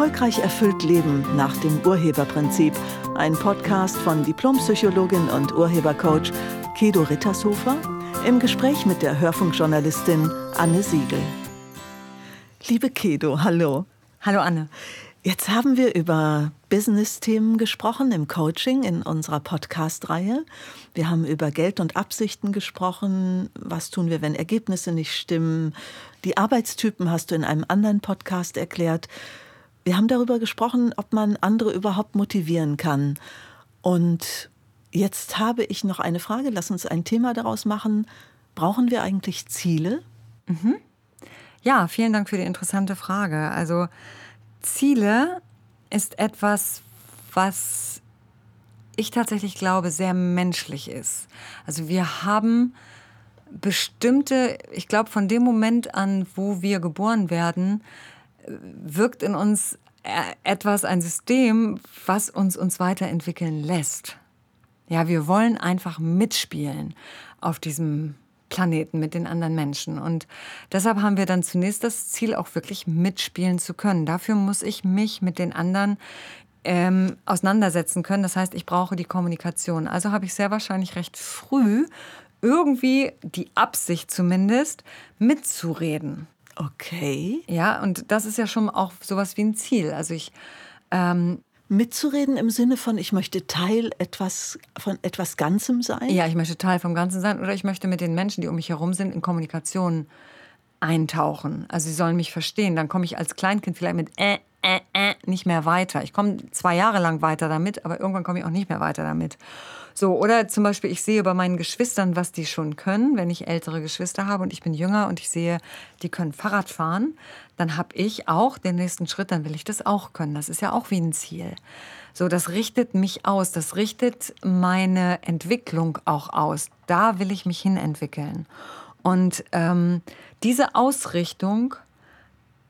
Erfolgreich erfüllt Leben nach dem Urheberprinzip. Ein Podcast von Diplompsychologin und Urhebercoach Kedo Rittershofer im Gespräch mit der Hörfunkjournalistin Anne Siegel. Liebe Kedo, hallo. Hallo Anne. Jetzt haben wir über Business-Themen gesprochen im Coaching in unserer Podcast-Reihe. Wir haben über Geld und Absichten gesprochen. Was tun wir, wenn Ergebnisse nicht stimmen? Die Arbeitstypen hast du in einem anderen Podcast erklärt. Wir haben darüber gesprochen, ob man andere überhaupt motivieren kann. Und jetzt habe ich noch eine Frage. Lass uns ein Thema daraus machen. Brauchen wir eigentlich Ziele? Mhm. Ja, vielen Dank für die interessante Frage. Also Ziele ist etwas, was ich tatsächlich glaube, sehr menschlich ist. Also wir haben bestimmte, ich glaube, von dem Moment an, wo wir geboren werden, wirkt in uns äh, etwas, ein System, was uns uns weiterentwickeln lässt. Ja, wir wollen einfach mitspielen auf diesem Planeten mit den anderen Menschen. Und deshalb haben wir dann zunächst das Ziel, auch wirklich mitspielen zu können. Dafür muss ich mich mit den anderen ähm, auseinandersetzen können. Das heißt, ich brauche die Kommunikation. Also habe ich sehr wahrscheinlich recht früh irgendwie die Absicht zumindest mitzureden. Okay. Ja, und das ist ja schon auch sowas wie ein Ziel. Also ich ähm, mitzureden im Sinne von, ich möchte Teil etwas von etwas Ganzem sein? Ja, ich möchte Teil vom Ganzen sein oder ich möchte mit den Menschen, die um mich herum sind, in Kommunikation eintauchen. Also sie sollen mich verstehen. Dann komme ich als Kleinkind vielleicht mit äh, nicht mehr weiter. Ich komme zwei Jahre lang weiter damit, aber irgendwann komme ich auch nicht mehr weiter damit. So, oder zum Beispiel, ich sehe bei meinen Geschwistern, was die schon können, wenn ich ältere Geschwister habe und ich bin jünger und ich sehe, die können Fahrrad fahren, dann habe ich auch den nächsten Schritt, dann will ich das auch können. Das ist ja auch wie ein Ziel. So, das richtet mich aus, das richtet meine Entwicklung auch aus. Da will ich mich hinentwickeln. Und ähm, diese Ausrichtung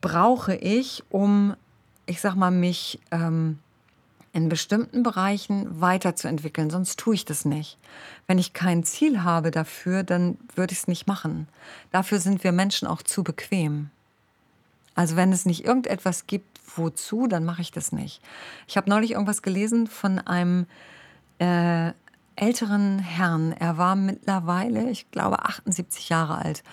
brauche ich, um, ich sag mal, mich ähm, in bestimmten Bereichen weiterzuentwickeln, sonst tue ich das nicht. Wenn ich kein Ziel habe dafür, dann würde ich es nicht machen. Dafür sind wir Menschen auch zu bequem. Also wenn es nicht irgendetwas gibt, wozu, dann mache ich das nicht. Ich habe neulich irgendwas gelesen von einem äh, älteren Herrn. Er war mittlerweile, ich glaube, 78 Jahre alt.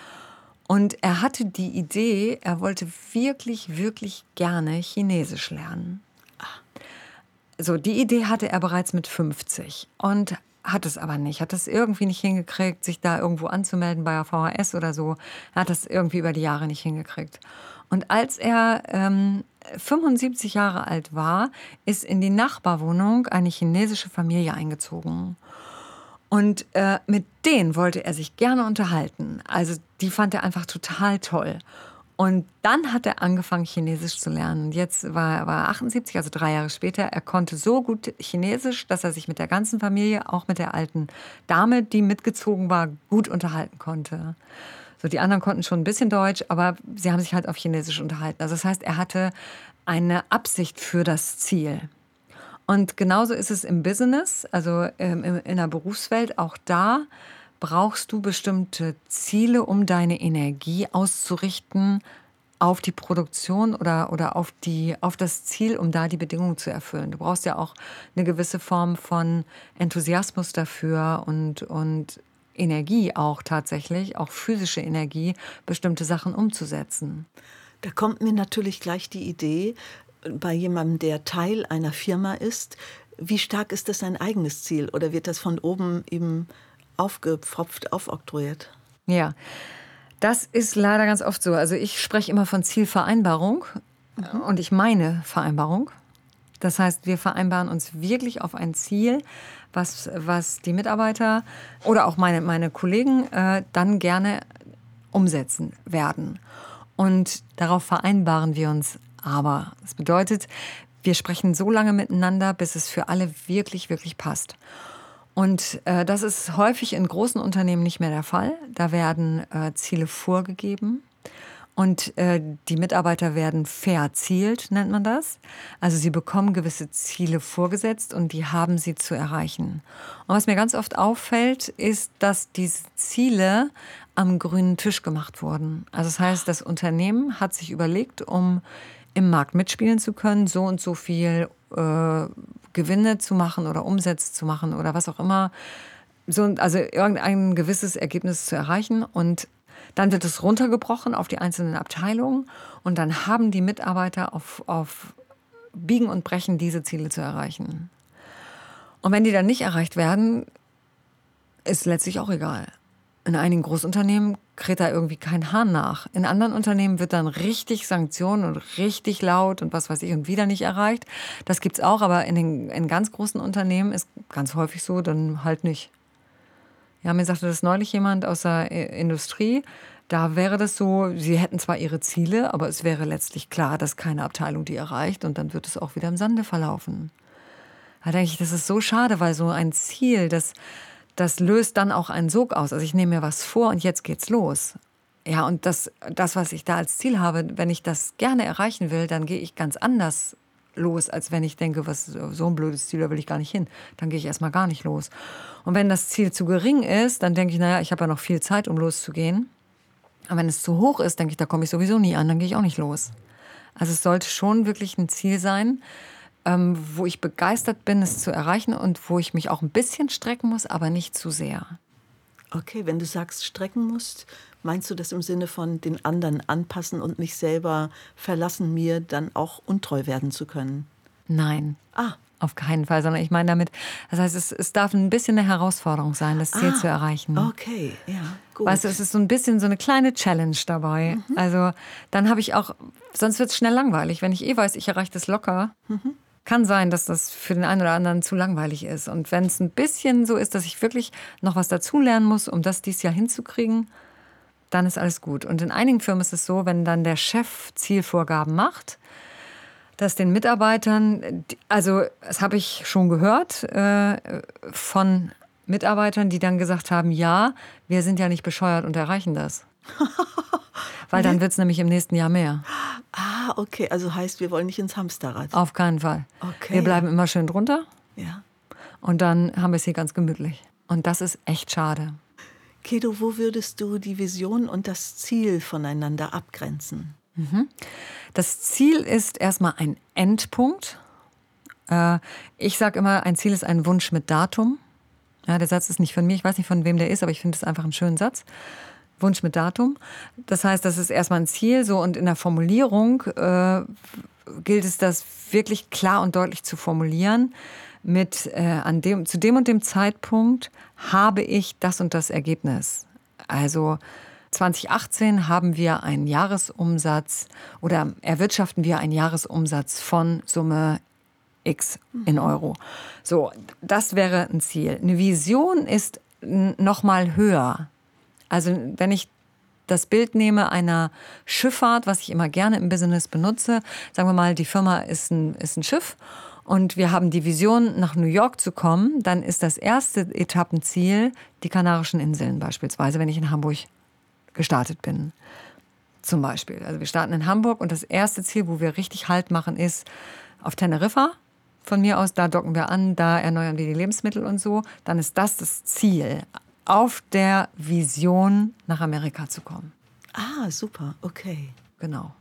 Und er hatte die Idee, er wollte wirklich, wirklich gerne Chinesisch lernen. So, die Idee hatte er bereits mit 50 und hat es aber nicht, hat es irgendwie nicht hingekriegt, sich da irgendwo anzumelden bei der VHS oder so. Er hat das irgendwie über die Jahre nicht hingekriegt. Und als er ähm, 75 Jahre alt war, ist in die Nachbarwohnung eine chinesische Familie eingezogen. Und äh, mit denen wollte er sich gerne unterhalten. Also die fand er einfach total toll. Und dann hat er angefangen, Chinesisch zu lernen. Jetzt war er 78, also drei Jahre später. Er konnte so gut Chinesisch, dass er sich mit der ganzen Familie, auch mit der alten Dame, die mitgezogen war, gut unterhalten konnte. So, die anderen konnten schon ein bisschen Deutsch, aber sie haben sich halt auf Chinesisch unterhalten. Also das heißt, er hatte eine Absicht für das Ziel. Und genauso ist es im Business, also ähm, in der Berufswelt. Auch da brauchst du bestimmte Ziele, um deine Energie auszurichten auf die Produktion oder, oder auf, die, auf das Ziel, um da die Bedingungen zu erfüllen. Du brauchst ja auch eine gewisse Form von Enthusiasmus dafür und, und Energie auch tatsächlich, auch physische Energie, bestimmte Sachen umzusetzen. Da kommt mir natürlich gleich die Idee, bei jemandem, der Teil einer Firma ist, wie stark ist das sein eigenes Ziel oder wird das von oben eben aufgepfropft, aufoktroyiert. Ja, das ist leider ganz oft so. Also ich spreche immer von Zielvereinbarung mhm. und ich meine Vereinbarung. Das heißt, wir vereinbaren uns wirklich auf ein Ziel, was, was die Mitarbeiter oder auch meine, meine Kollegen äh, dann gerne umsetzen werden. Und darauf vereinbaren wir uns aber. Das bedeutet, wir sprechen so lange miteinander, bis es für alle wirklich, wirklich passt. Und äh, das ist häufig in großen Unternehmen nicht mehr der Fall. Da werden äh, Ziele vorgegeben und äh, die Mitarbeiter werden verzielt, nennt man das. Also sie bekommen gewisse Ziele vorgesetzt und die haben sie zu erreichen. Und was mir ganz oft auffällt, ist, dass diese Ziele am grünen Tisch gemacht wurden. Also das heißt, das Unternehmen hat sich überlegt, um im Markt mitspielen zu können, so und so viel äh, Gewinne zu machen oder Umsätze zu machen oder was auch immer. So, also irgendein gewisses Ergebnis zu erreichen und dann wird es runtergebrochen auf die einzelnen Abteilungen und dann haben die Mitarbeiter auf, auf Biegen und Brechen diese Ziele zu erreichen. Und wenn die dann nicht erreicht werden, ist letztlich auch egal. In einigen Großunternehmen kräht da irgendwie kein Hahn nach. In anderen Unternehmen wird dann richtig Sanktionen und richtig laut und was weiß ich und wieder nicht erreicht. Das gibt es auch, aber in den in ganz großen Unternehmen ist ganz häufig so, dann halt nicht. Ja, mir sagte das neulich jemand aus der äh, Industrie. Da wäre das so, sie hätten zwar ihre Ziele, aber es wäre letztlich klar, dass keine Abteilung die erreicht und dann wird es auch wieder im Sande verlaufen. Da denke ich, das ist so schade, weil so ein Ziel, das, das löst dann auch einen Sog aus. Also ich nehme mir was vor und jetzt geht's los. Ja, und das, das, was ich da als Ziel habe, wenn ich das gerne erreichen will, dann gehe ich ganz anders los, als wenn ich denke, was so ein blödes Ziel, da will ich gar nicht hin. Dann gehe ich erstmal gar nicht los. Und wenn das Ziel zu gering ist, dann denke ich, naja, ich habe ja noch viel Zeit, um loszugehen. Aber wenn es zu hoch ist, denke ich, da komme ich sowieso nie an, dann gehe ich auch nicht los. Also es sollte schon wirklich ein Ziel sein, ähm, wo ich begeistert bin, es zu erreichen und wo ich mich auch ein bisschen strecken muss, aber nicht zu sehr. Okay, wenn du sagst, strecken musst, meinst du das im Sinne von den anderen anpassen und mich selber verlassen, mir dann auch untreu werden zu können? Nein. Ah. Auf keinen Fall, sondern ich meine damit, das heißt, es, es darf ein bisschen eine Herausforderung sein, das Ziel ah, zu erreichen. Okay, ja, gut. Weißt du, es ist so ein bisschen so eine kleine Challenge dabei. Mhm. Also dann habe ich auch, sonst wird es schnell langweilig. Wenn ich eh weiß, ich erreiche das locker, mhm. Kann sein, dass das für den einen oder anderen zu langweilig ist. Und wenn es ein bisschen so ist, dass ich wirklich noch was dazulernen muss, um das dieses Jahr hinzukriegen, dann ist alles gut. Und in einigen Firmen ist es so, wenn dann der Chef Zielvorgaben macht, dass den Mitarbeitern, also das habe ich schon gehört äh, von Mitarbeitern, die dann gesagt haben, ja, wir sind ja nicht bescheuert und erreichen das. Weil dann wird es nämlich im nächsten Jahr mehr. Ah, okay. Also heißt, wir wollen nicht ins Hamsterrad. Auf keinen Fall. Okay. Wir bleiben immer schön drunter. Ja. Und dann haben wir es hier ganz gemütlich. Und das ist echt schade. Kedo, wo würdest du die Vision und das Ziel voneinander abgrenzen? Mhm. Das Ziel ist erstmal ein Endpunkt. Äh, ich sage immer, ein Ziel ist ein Wunsch mit Datum. Ja, der Satz ist nicht von mir, ich weiß nicht von wem der ist, aber ich finde es einfach einen schönen Satz. Wunsch mit Datum. Das heißt, das ist erstmal ein Ziel, so und in der Formulierung äh, gilt es, das wirklich klar und deutlich zu formulieren. Mit äh, an dem, zu dem und dem Zeitpunkt habe ich das und das Ergebnis. Also 2018 haben wir einen Jahresumsatz oder erwirtschaften wir einen Jahresumsatz von Summe X in mhm. Euro. So, das wäre ein Ziel. Eine Vision ist noch mal höher. Also, wenn ich das Bild nehme einer Schifffahrt, was ich immer gerne im Business benutze, sagen wir mal, die Firma ist ein, ist ein Schiff und wir haben die Vision, nach New York zu kommen, dann ist das erste Etappenziel die Kanarischen Inseln beispielsweise, wenn ich in Hamburg gestartet bin. Zum Beispiel. Also wir starten in Hamburg und das erste Ziel, wo wir richtig Halt machen, ist auf Teneriffa. Von mir aus, da docken wir an, da erneuern wir die Lebensmittel und so. Dann ist das das Ziel, auf der Vision nach Amerika zu kommen. Ah, super, okay. Genau.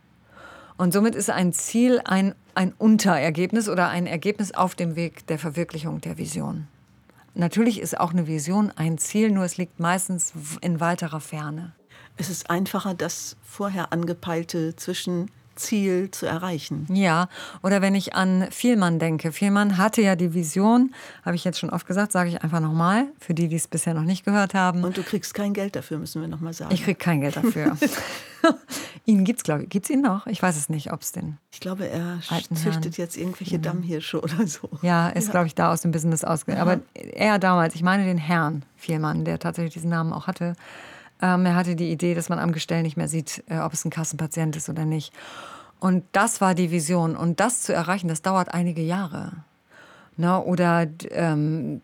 Und somit ist ein Ziel ein, ein Unterergebnis oder ein Ergebnis auf dem Weg der Verwirklichung der Vision. Natürlich ist auch eine Vision ein Ziel, nur es liegt meistens in weiterer Ferne es ist einfacher, das vorher angepeilte Zwischenziel zu erreichen. Ja, oder wenn ich an Vielmann denke. Vielmann hatte ja die Vision, habe ich jetzt schon oft gesagt, sage ich einfach nochmal, für die, die es bisher noch nicht gehört haben. Und du kriegst kein Geld dafür, müssen wir nochmal sagen. Ich krieg kein Geld dafür. ihn gibt es, glaube ich. Gibt es ihn noch? Ich weiß es nicht, ob es den. Ich glaube, er züchtet Herrn. jetzt irgendwelche. Dammhirsche oder so. Ja, ist, ja. glaube ich, da aus dem Business ausgegangen. Aber er damals, ich meine den Herrn Vielmann, der tatsächlich diesen Namen auch hatte, ähm, er hatte die Idee, dass man am Gestell nicht mehr sieht, äh, ob es ein Kassenpatient ist oder nicht. Und das war die Vision. Und das zu erreichen, das dauert einige Jahre. Ne? Oder ähm,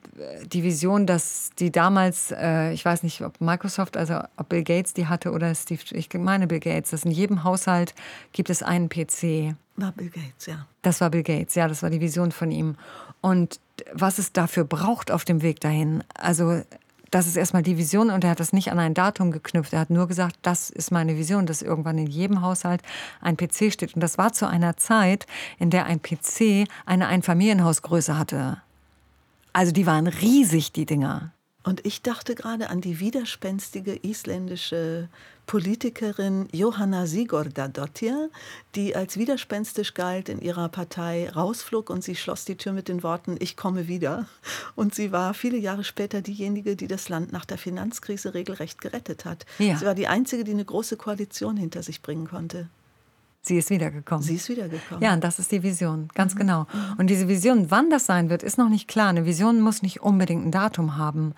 die Vision, dass die damals, äh, ich weiß nicht, ob Microsoft, also ob Bill Gates die hatte oder Steve, ich meine Bill Gates, dass in jedem Haushalt gibt es einen PC. War Bill Gates, ja. Das war Bill Gates, ja, das war die Vision von ihm. Und was es dafür braucht auf dem Weg dahin, also das ist erstmal die Vision und er hat das nicht an ein Datum geknüpft. Er hat nur gesagt, das ist meine Vision, dass irgendwann in jedem Haushalt ein PC steht. Und das war zu einer Zeit, in der ein PC eine Einfamilienhausgröße hatte. Also die waren riesig, die Dinger. Und ich dachte gerade an die widerspenstige isländische Politikerin Johanna Sigurdardottir, die als widerspenstisch galt in ihrer Partei rausflog und sie schloss die Tür mit den Worten Ich komme wieder. Und sie war viele Jahre später diejenige, die das Land nach der Finanzkrise regelrecht gerettet hat. Ja. Sie war die einzige, die eine große Koalition hinter sich bringen konnte. Sie ist wiedergekommen. Sie ist wiedergekommen. Ja, und das ist die Vision, ganz mhm. genau. Mhm. Und diese Vision, wann das sein wird, ist noch nicht klar. Eine Vision muss nicht unbedingt ein Datum haben.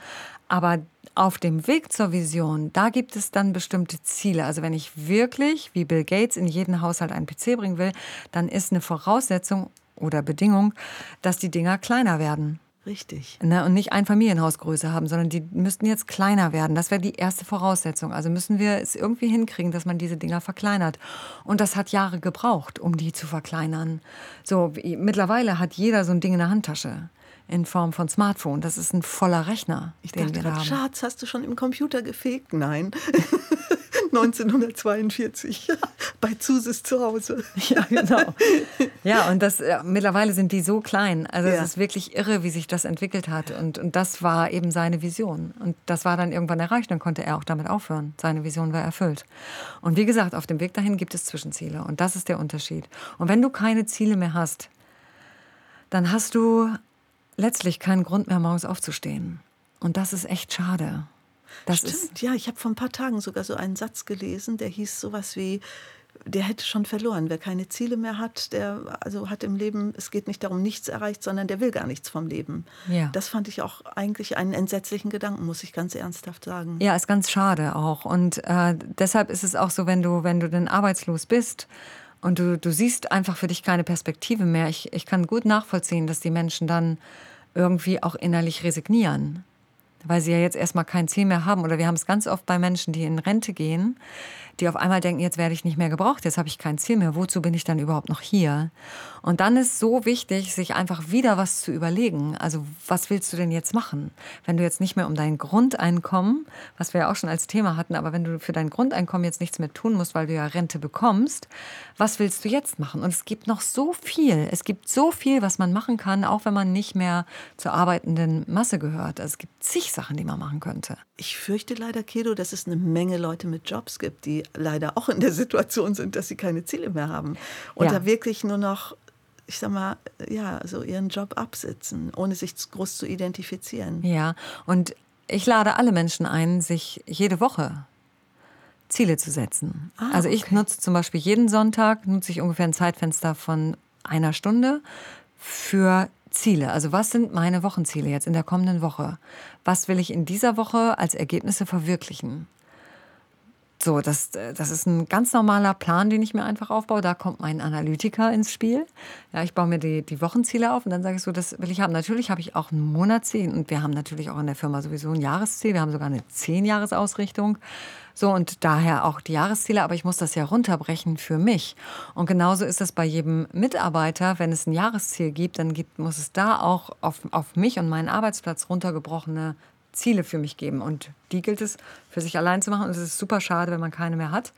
Aber auf dem Weg zur Vision, da gibt es dann bestimmte Ziele. Also wenn ich wirklich, wie Bill Gates, in jeden Haushalt einen PC bringen will, dann ist eine Voraussetzung oder Bedingung, dass die Dinger kleiner werden. Richtig. Ne, und nicht Einfamilienhausgröße haben, sondern die müssten jetzt kleiner werden. Das wäre die erste Voraussetzung. Also müssen wir es irgendwie hinkriegen, dass man diese Dinger verkleinert. Und das hat Jahre gebraucht, um die zu verkleinern. So, mittlerweile hat jeder so ein Ding in der Handtasche in Form von Smartphone. Das ist ein voller Rechner. Ich den dachte gerade, Schatz, hast du schon im Computer gefegt? Nein. 1942 bei Zusis zu Hause. Ja, genau. Ja, und das, ja, mittlerweile sind die so klein. Also ja. es ist wirklich irre, wie sich das entwickelt hat. Und, und das war eben seine Vision. Und das war dann irgendwann erreicht. Dann konnte er auch damit aufhören. Seine Vision war erfüllt. Und wie gesagt, auf dem Weg dahin gibt es Zwischenziele. Und das ist der Unterschied. Und wenn du keine Ziele mehr hast, dann hast du letztlich keinen Grund mehr, morgens aufzustehen. Und das ist echt schade. Das Stimmt, ja, ich habe vor ein paar Tagen sogar so einen Satz gelesen, der hieß sowas wie, der hätte schon verloren. Wer keine Ziele mehr hat, der also hat im Leben, es geht nicht darum, nichts erreicht, sondern der will gar nichts vom Leben. Ja. Das fand ich auch eigentlich einen entsetzlichen Gedanken, muss ich ganz ernsthaft sagen. Ja, ist ganz schade auch. Und äh, deshalb ist es auch so, wenn du, wenn du denn arbeitslos bist und du, du siehst einfach für dich keine Perspektive mehr. Ich, ich kann gut nachvollziehen, dass die Menschen dann irgendwie auch innerlich resignieren weil sie ja jetzt erstmal kein Ziel mehr haben. Oder wir haben es ganz oft bei Menschen, die in Rente gehen, die auf einmal denken, jetzt werde ich nicht mehr gebraucht, jetzt habe ich kein Ziel mehr, wozu bin ich dann überhaupt noch hier? Und dann ist so wichtig, sich einfach wieder was zu überlegen. Also was willst du denn jetzt machen? Wenn du jetzt nicht mehr um dein Grundeinkommen, was wir ja auch schon als Thema hatten, aber wenn du für dein Grundeinkommen jetzt nichts mehr tun musst, weil du ja Rente bekommst, was willst du jetzt machen? Und es gibt noch so viel. Es gibt so viel, was man machen kann, auch wenn man nicht mehr zur arbeitenden Masse gehört. Also es gibt zig Sachen, die man machen könnte. Ich fürchte leider, Kedo, dass es eine Menge Leute mit Jobs gibt, die leider auch in der Situation sind, dass sie keine Ziele mehr haben und ja. da wirklich nur noch ich sag mal, ja, so ihren Job absitzen, ohne sich groß zu identifizieren. Ja, und ich lade alle Menschen ein, sich jede Woche Ziele zu setzen. Ah, also ich okay. nutze zum Beispiel jeden Sonntag, nutze ich ungefähr ein Zeitfenster von einer Stunde für Ziele. Also was sind meine Wochenziele jetzt in der kommenden Woche? Was will ich in dieser Woche als Ergebnisse verwirklichen? So, das, das ist ein ganz normaler Plan, den ich mir einfach aufbaue. Da kommt mein Analytiker ins Spiel. Ja, ich baue mir die, die Wochenziele auf und dann sage ich so, das will ich haben. Natürlich habe ich auch ein Monatsziel und wir haben natürlich auch in der Firma sowieso ein Jahresziel. Wir haben sogar eine Zehnjahresausrichtung. So und daher auch die Jahresziele, aber ich muss das ja runterbrechen für mich. Und genauso ist das bei jedem Mitarbeiter. Wenn es ein Jahresziel gibt, dann gibt, muss es da auch auf, auf mich und meinen Arbeitsplatz runtergebrochene Ziele für mich geben. Und die gilt es für sich allein zu machen. Und es ist super schade, wenn man keine mehr hat.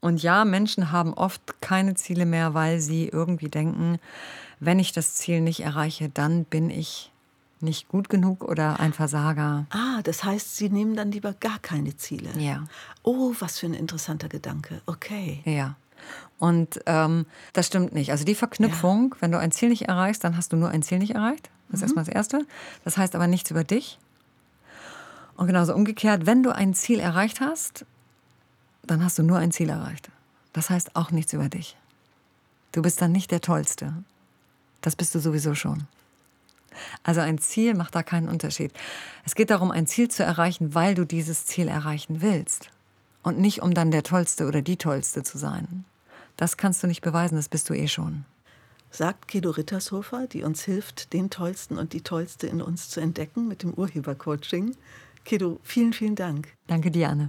Und ja, Menschen haben oft keine Ziele mehr, weil sie irgendwie denken, wenn ich das Ziel nicht erreiche, dann bin ich nicht gut genug oder ein Versager. Ah, das heißt, Sie nehmen dann lieber gar keine Ziele. Ja. Oh, was für ein interessanter Gedanke. Okay. Ja. Und ähm, das stimmt nicht. Also die Verknüpfung, ja. wenn du ein Ziel nicht erreichst, dann hast du nur ein Ziel nicht erreicht. Das ist mhm. erstmal das Erste. Das heißt aber nichts über dich. Und genauso umgekehrt, wenn du ein Ziel erreicht hast, dann hast du nur ein Ziel erreicht. Das heißt auch nichts über dich. Du bist dann nicht der Tollste. Das bist du sowieso schon. Also ein Ziel macht da keinen Unterschied. Es geht darum, ein Ziel zu erreichen, weil du dieses Ziel erreichen willst. Und nicht, um dann der Tollste oder die Tollste zu sein. Das kannst du nicht beweisen, das bist du eh schon. Sagt Kedo Rittershofer, die uns hilft, den Tollsten und die Tollste in uns zu entdecken mit dem Urhebercoaching. Kedo, vielen, vielen Dank. Danke dir, Anne.